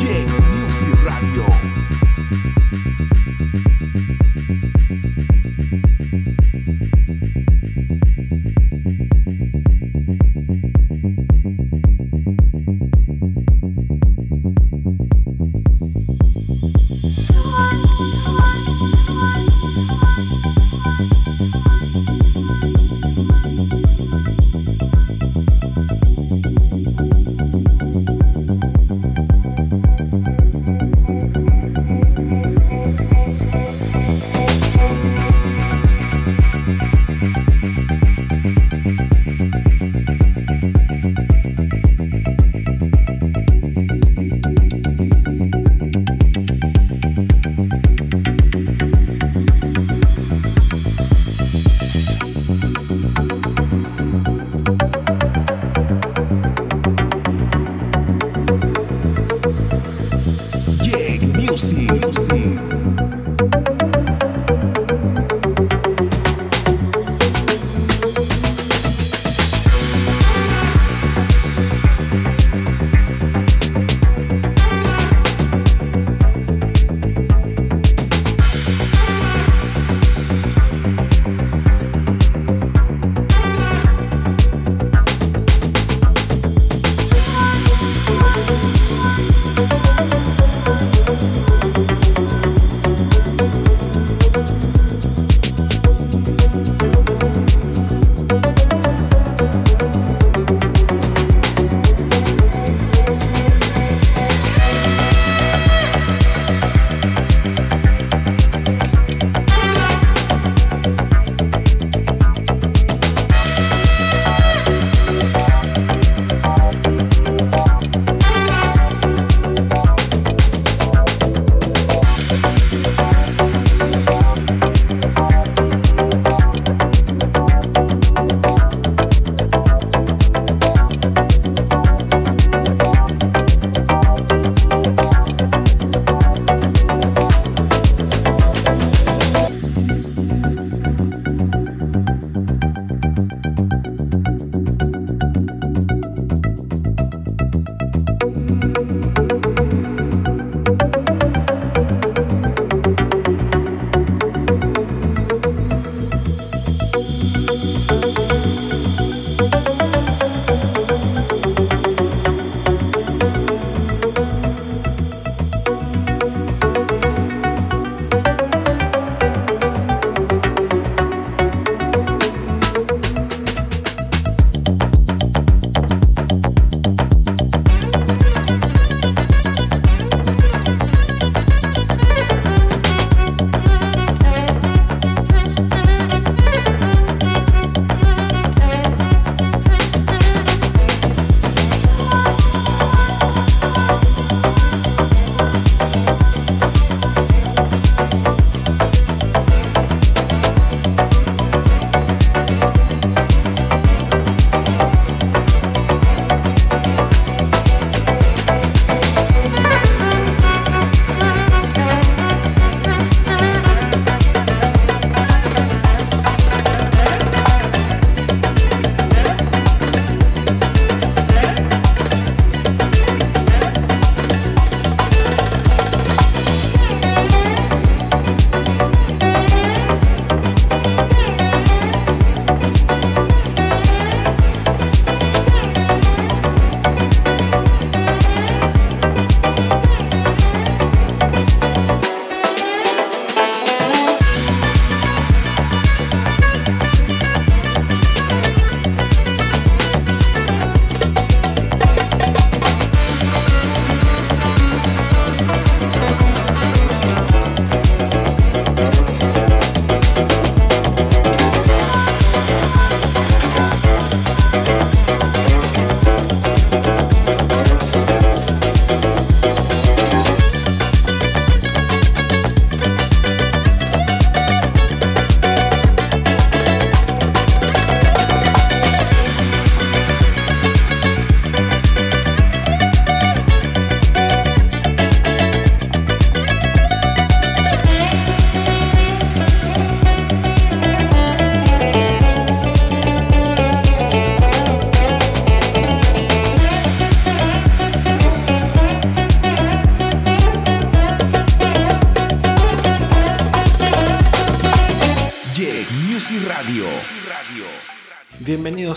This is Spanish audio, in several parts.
Diego Music Radio.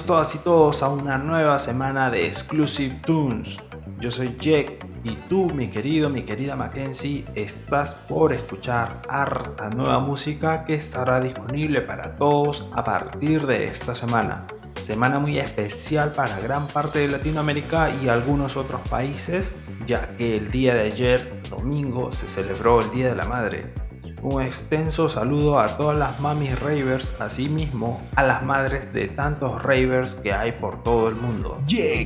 Bienvenidos todas y todos a una nueva semana de Exclusive Tunes. Yo soy Jack y tú, mi querido, mi querida Mackenzie, estás por escuchar harta nueva música que estará disponible para todos a partir de esta semana. Semana muy especial para gran parte de Latinoamérica y algunos otros países, ya que el día de ayer, domingo, se celebró el Día de la Madre. Un extenso saludo a todas las mamis ravers, asimismo a las madres de tantos ravers que hay por todo el mundo.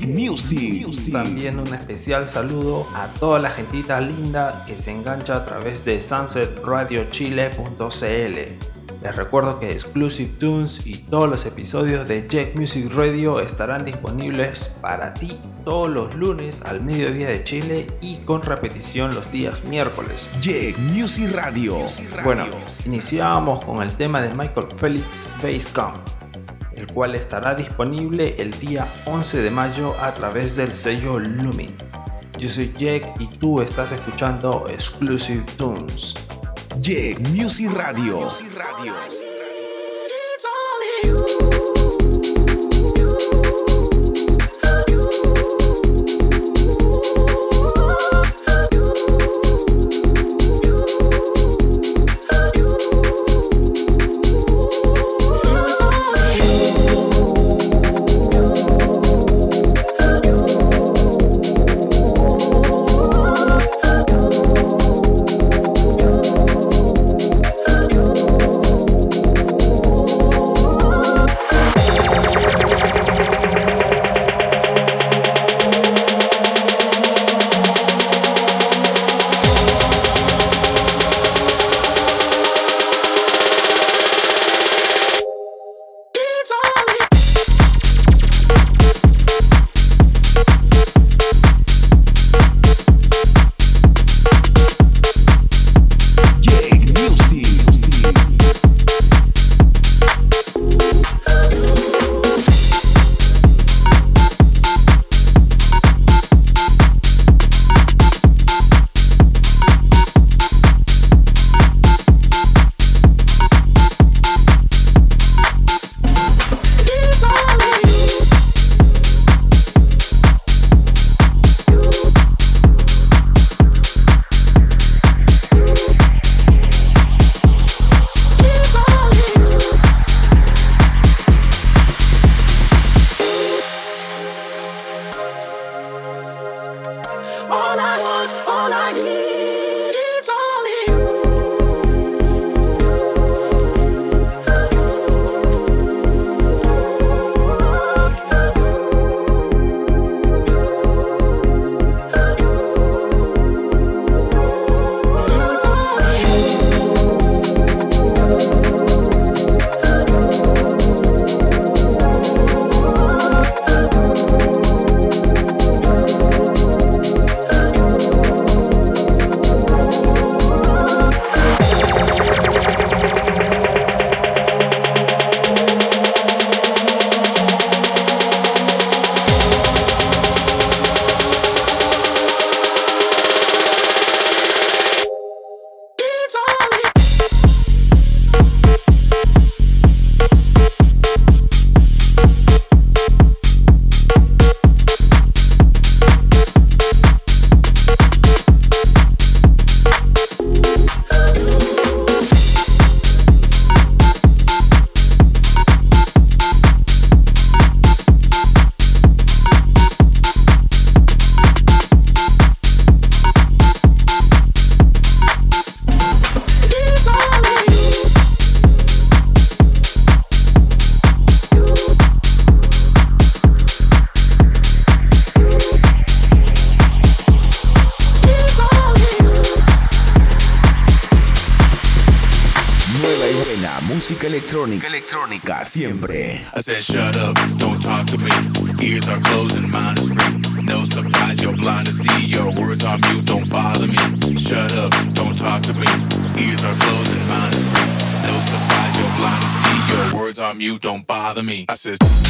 Music. También un especial saludo a toda la gentita linda que se engancha a través de sunsetradiochile.cl. Les recuerdo que Exclusive Tunes y todos los episodios de Jack Music Radio estarán disponibles para ti todos los lunes al mediodía de Chile y con repetición los días miércoles. Jack Music Radio. Bueno, iniciamos con el tema de Michael Felix Camp, el cual estará disponible el día 11 de mayo a través del sello Lumin. Yo soy Jack y tú estás escuchando Exclusive Tunes. Jack Music Radio. Music Radio. Electrónica siempre. I said shut up, don't talk to me. Ears are closed and mind is free. No surprise, you're blind to see. Your words are mute, don't bother me. Shut up, don't talk to me. Ears are closed and mind is free. No surprise, you're blind to see. Your words are mute, don't bother me. I said.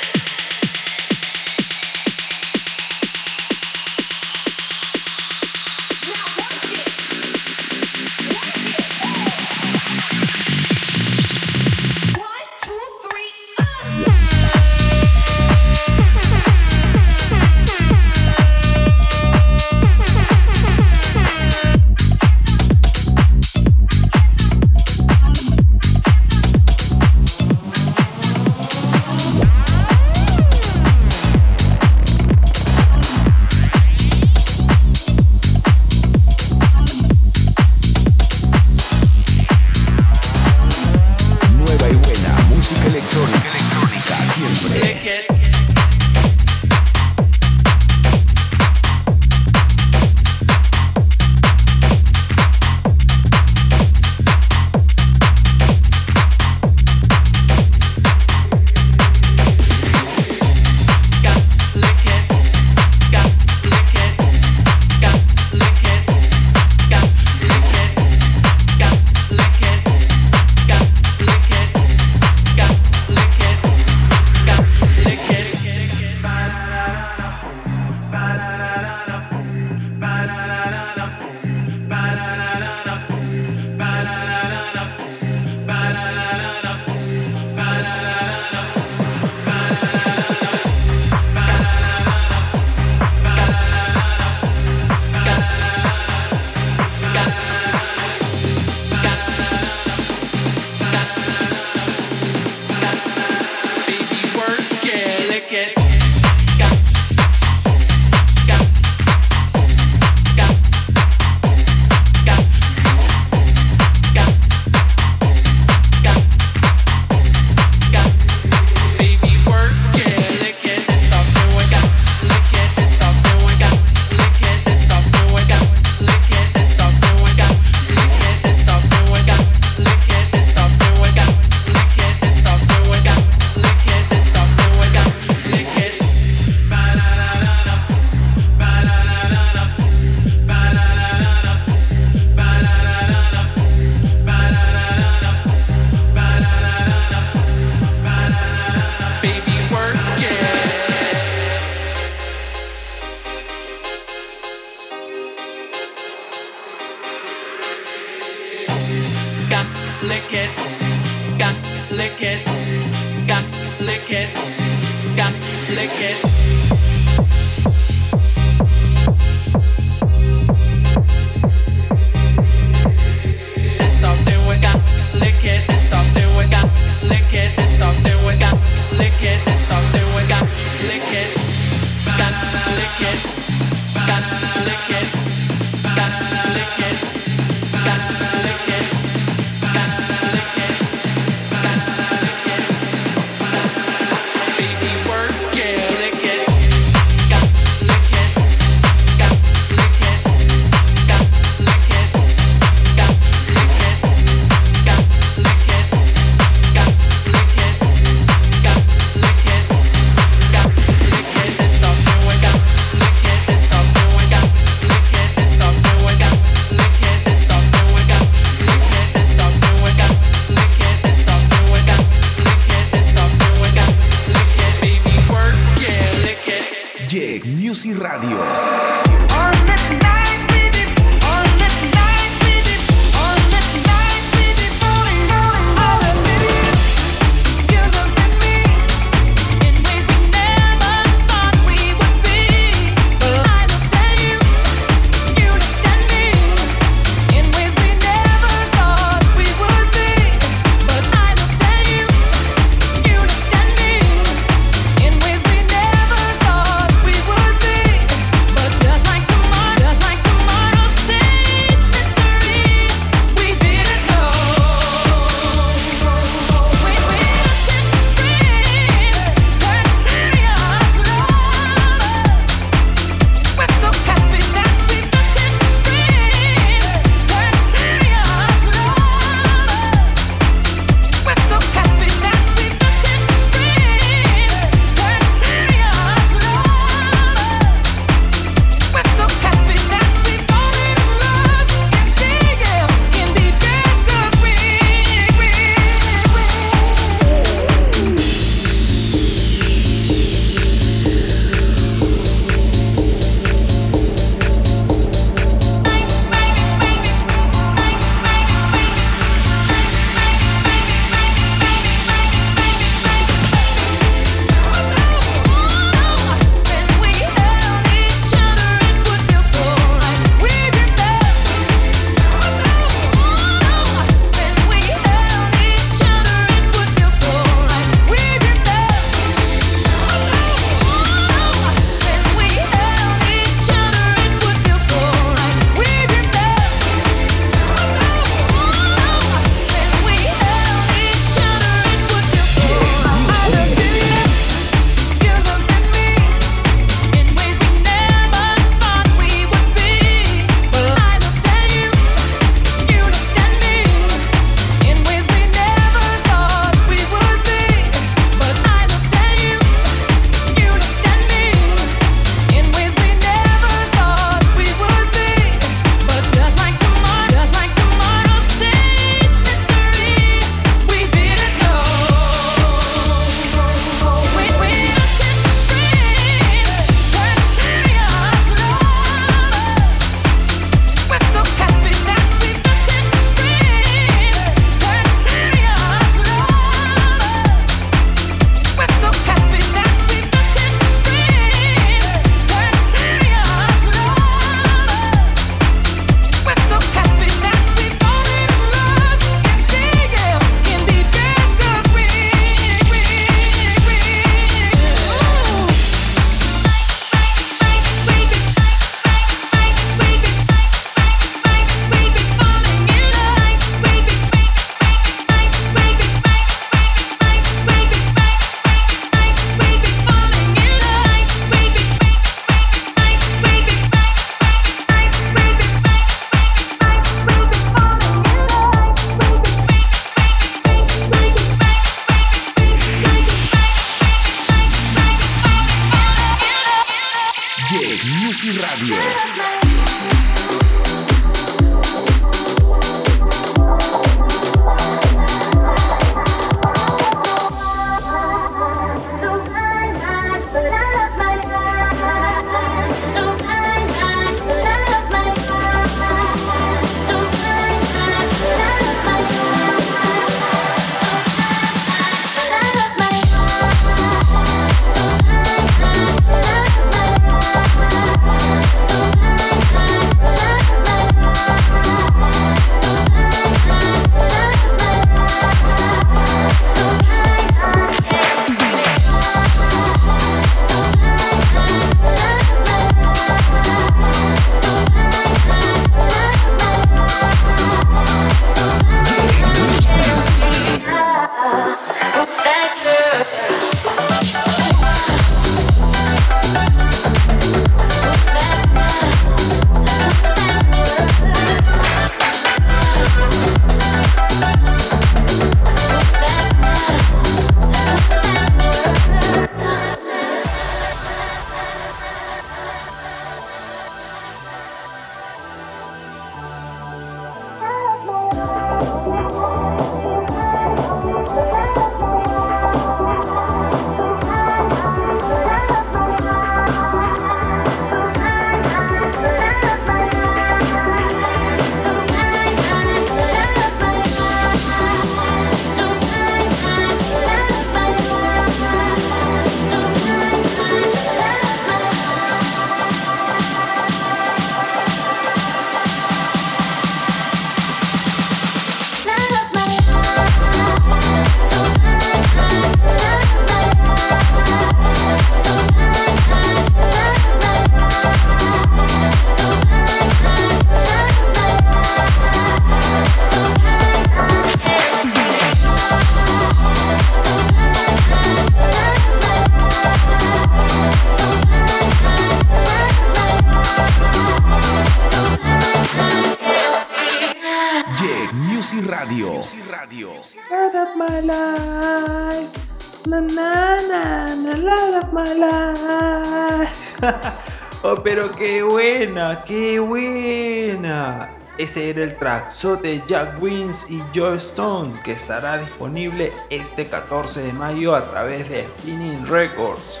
Era el track de Jack Wins y Joe Stone que estará disponible este 14 de mayo a través de Spinning Records.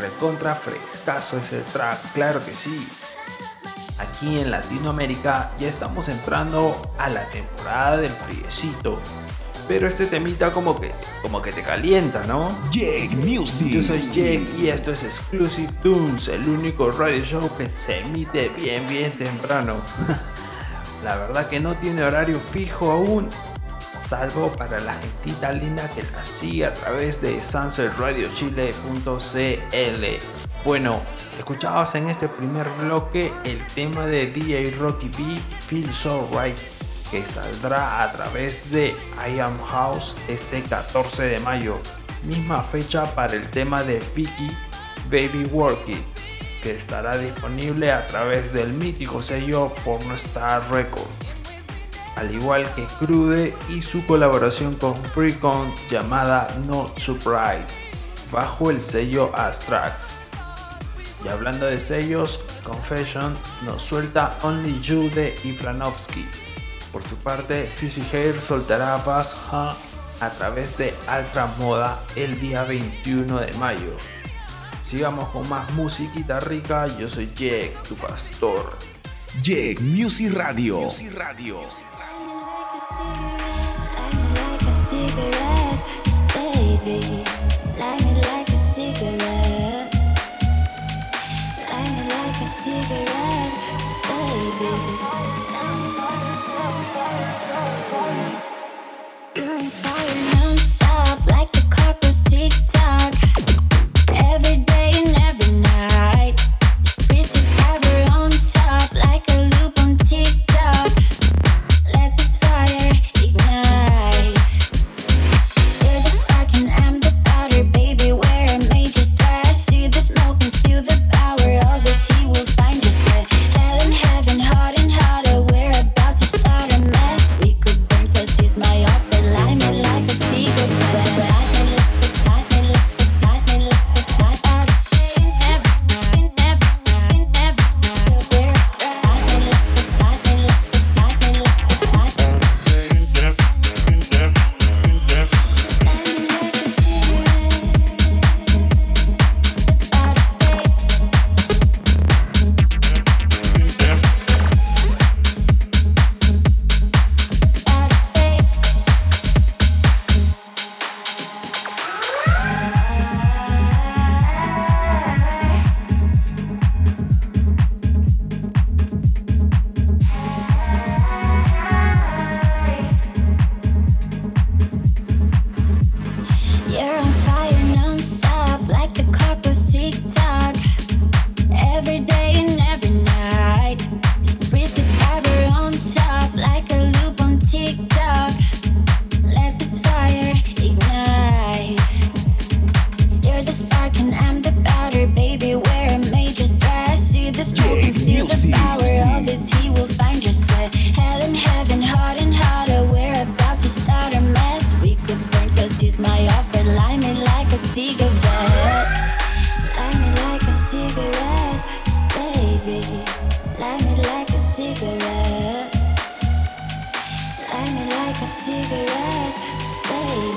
Recontra frescazo ese track, claro que sí. Aquí en Latinoamérica ya estamos entrando a la temporada del friecito. Pero este temita como que, como que te calienta, ¿no? Jake Music. Yo soy Jake y esto es Exclusive Tunes, el único radio show que se emite bien bien temprano. la verdad que no tiene horario fijo aún, salvo para la gentita linda que la sigue a través de sunsetradiochile.cl. Bueno, escuchabas en este primer bloque el tema de DJ Rocky B, Feel So Right, que saldrá a través de I Am House este 14 de mayo, misma fecha para el tema de Vicky, Baby Work It, que estará disponible a través del mítico sello Pornostar Records al igual que Crude y su colaboración con Freecon llamada No Surprise, bajo el sello Astrax. Y hablando de sellos, Confession nos suelta Only You de Ifranovsky. Por su parte, Fuzzy Hair soltará Bass a través de Altra Moda el día 21 de mayo. Sigamos con más musiquita rica, yo soy Jack, tu pastor. Jake Music Radio. Music Radio. Light me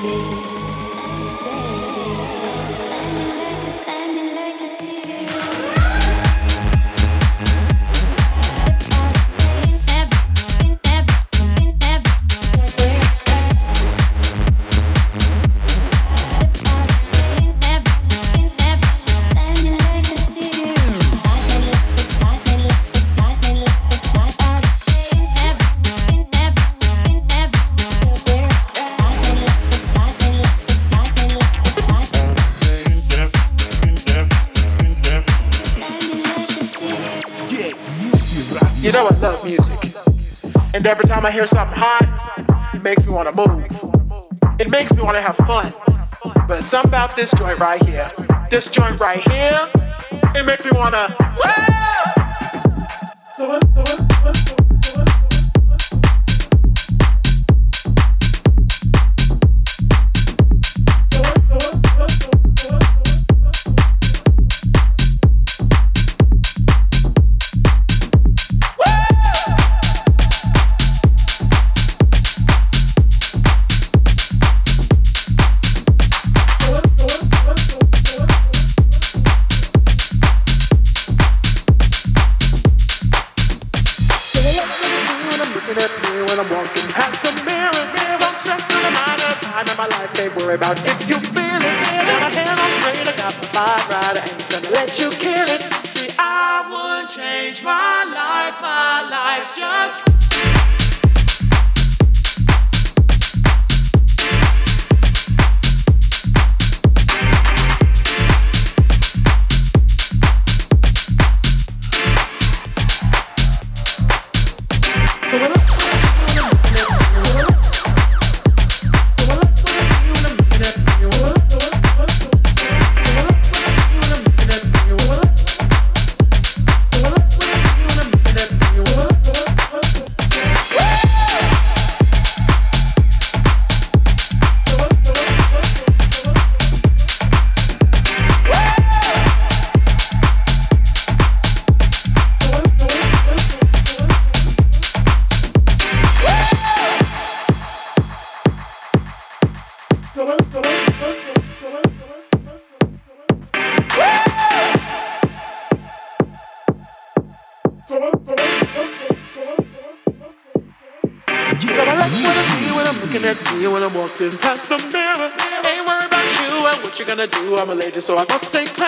baby. Time I hear something hot, it makes me want to move. It makes me want to have fun. But something about this joint right here, this joint right here, it makes me want to. just So I must take.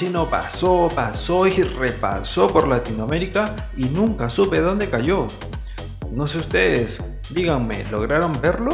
Chino pasó, pasó y repasó por Latinoamérica y nunca supe dónde cayó. No sé ustedes, díganme, ¿lograron verlo?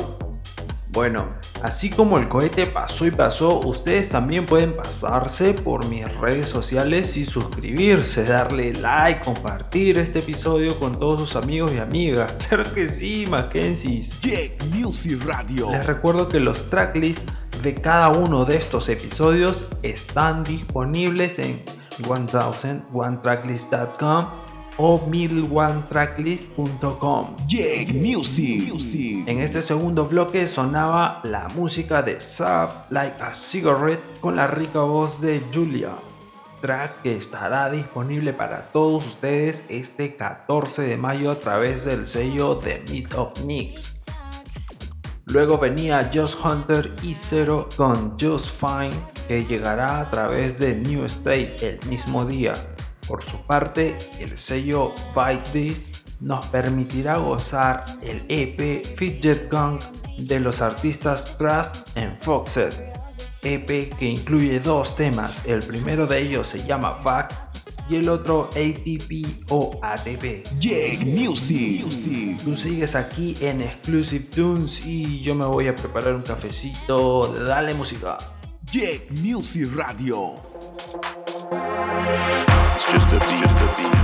Bueno, así como el cohete pasó y pasó, ustedes también pueden pasarse por mis redes sociales y suscribirse, darle like, compartir este episodio con todos sus amigos y amigas. Claro que sí, Mackenzies. Jack Music Radio. Les recuerdo que los tracklists de cada uno de estos episodios están disponibles en 1001tracklist.com o 1001tracklist.com. Jack Music. Music. En este segundo bloque sonaba la música de Sub Like a Cigarette con la rica voz de Julia, track que estará disponible para todos ustedes este 14 de mayo a través del sello The Meat of Nicks. Luego venía Just Hunter y Zero con Just Fine que llegará a través de New State el mismo día. Por su parte, el sello Bite This nos permitirá gozar el EP Fidget Gang de los artistas Trust and Foxet. EP que incluye dos temas, el primero de ellos se llama Back y el otro ATP o ATP. Jack Music. Music. Tú sigues aquí en Exclusive Tunes y yo me voy a preparar un cafecito. Dale música. Jack Music Radio. It's just a beat, just a beat.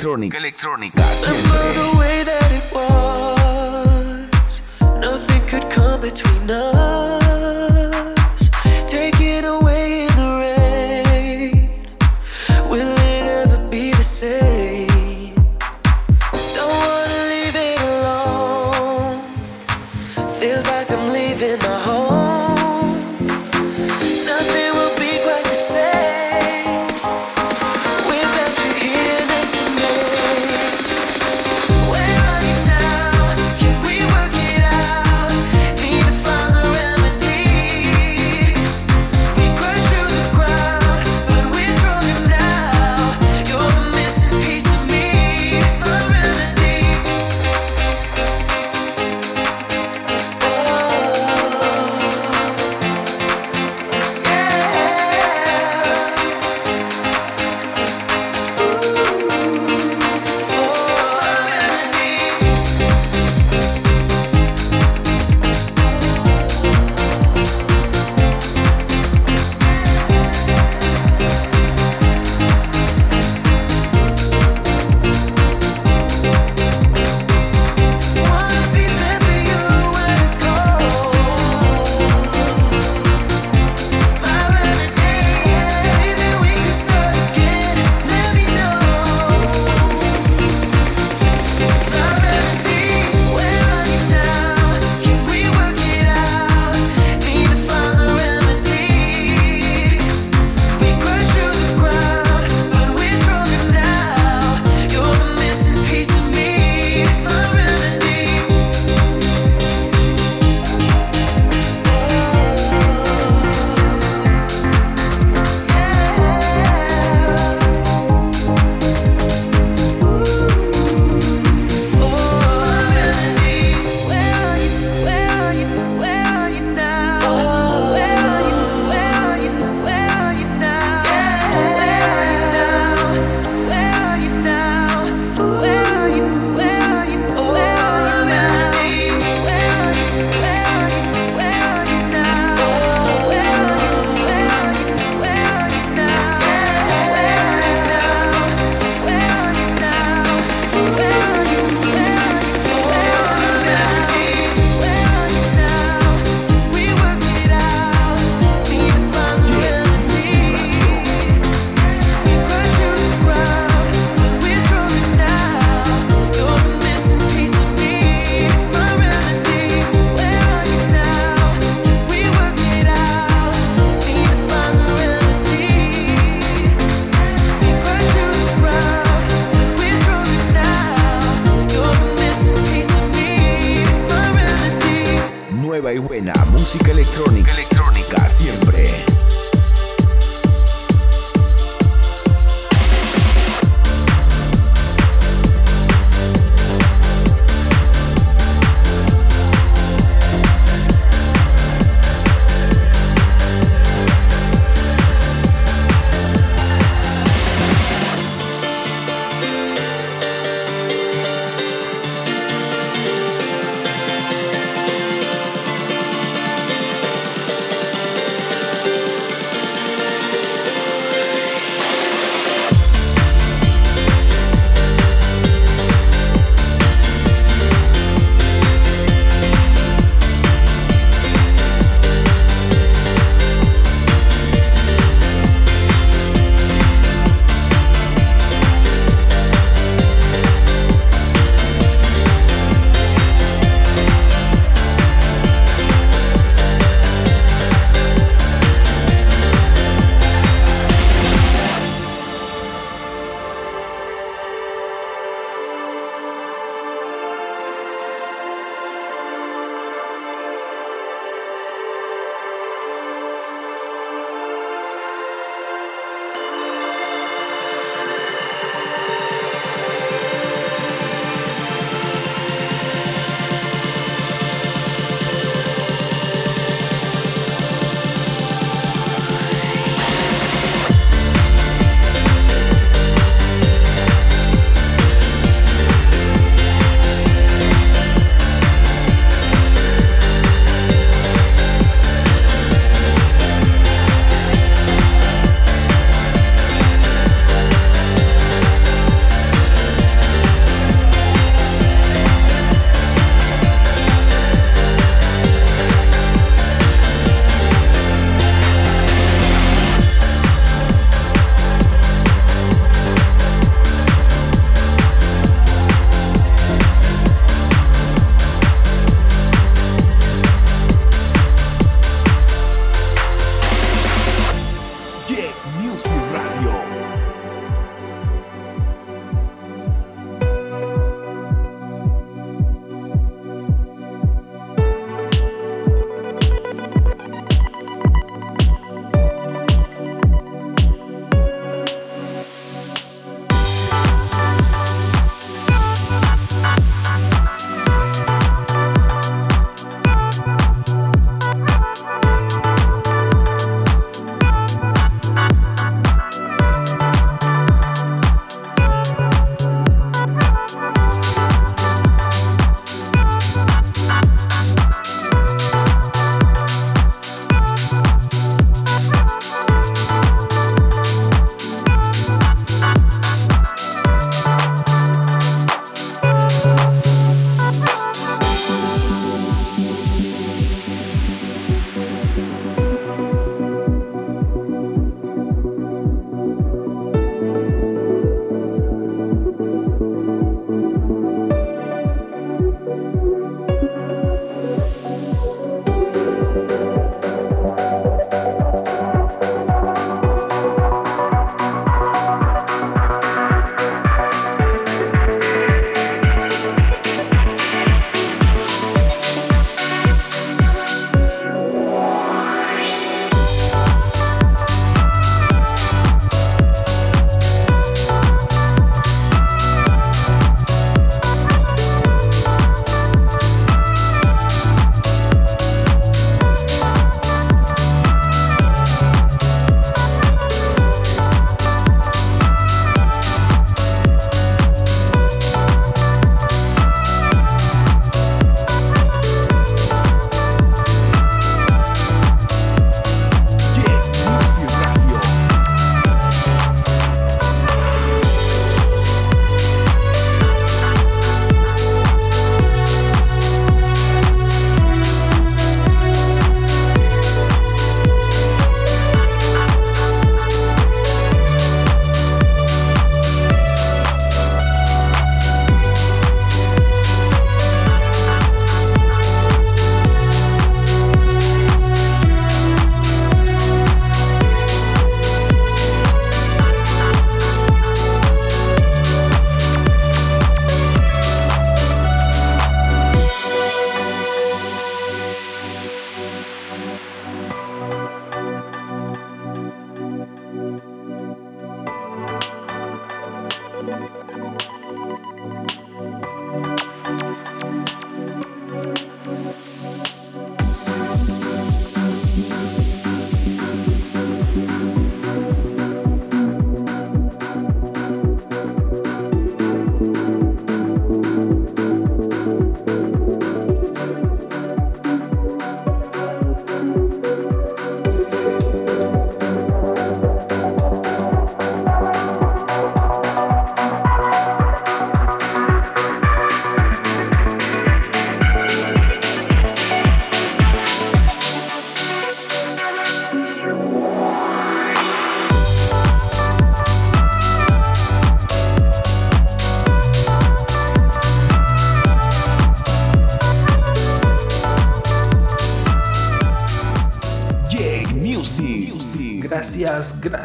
Electrónica, electrónica,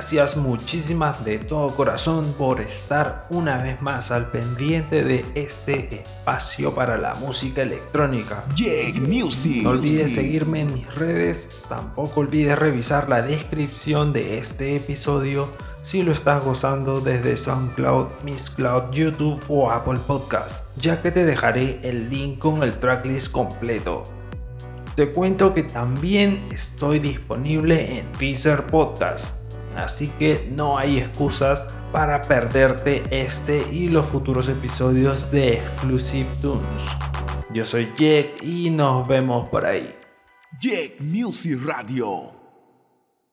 Gracias, muchísimas de todo corazón por estar una vez más al pendiente de este espacio para la música electrónica. Music. No olvides seguirme en mis redes, tampoco olvides revisar la descripción de este episodio si lo estás gozando desde SoundCloud, Mixcloud, YouTube o Apple Podcast, ya que te dejaré el link con el tracklist completo. Te cuento que también estoy disponible en Teaser Podcast, así que no hay excusas para perderte este y los futuros episodios de Exclusive Tunes. Yo soy Jack y nos vemos por ahí. Jack Music Radio.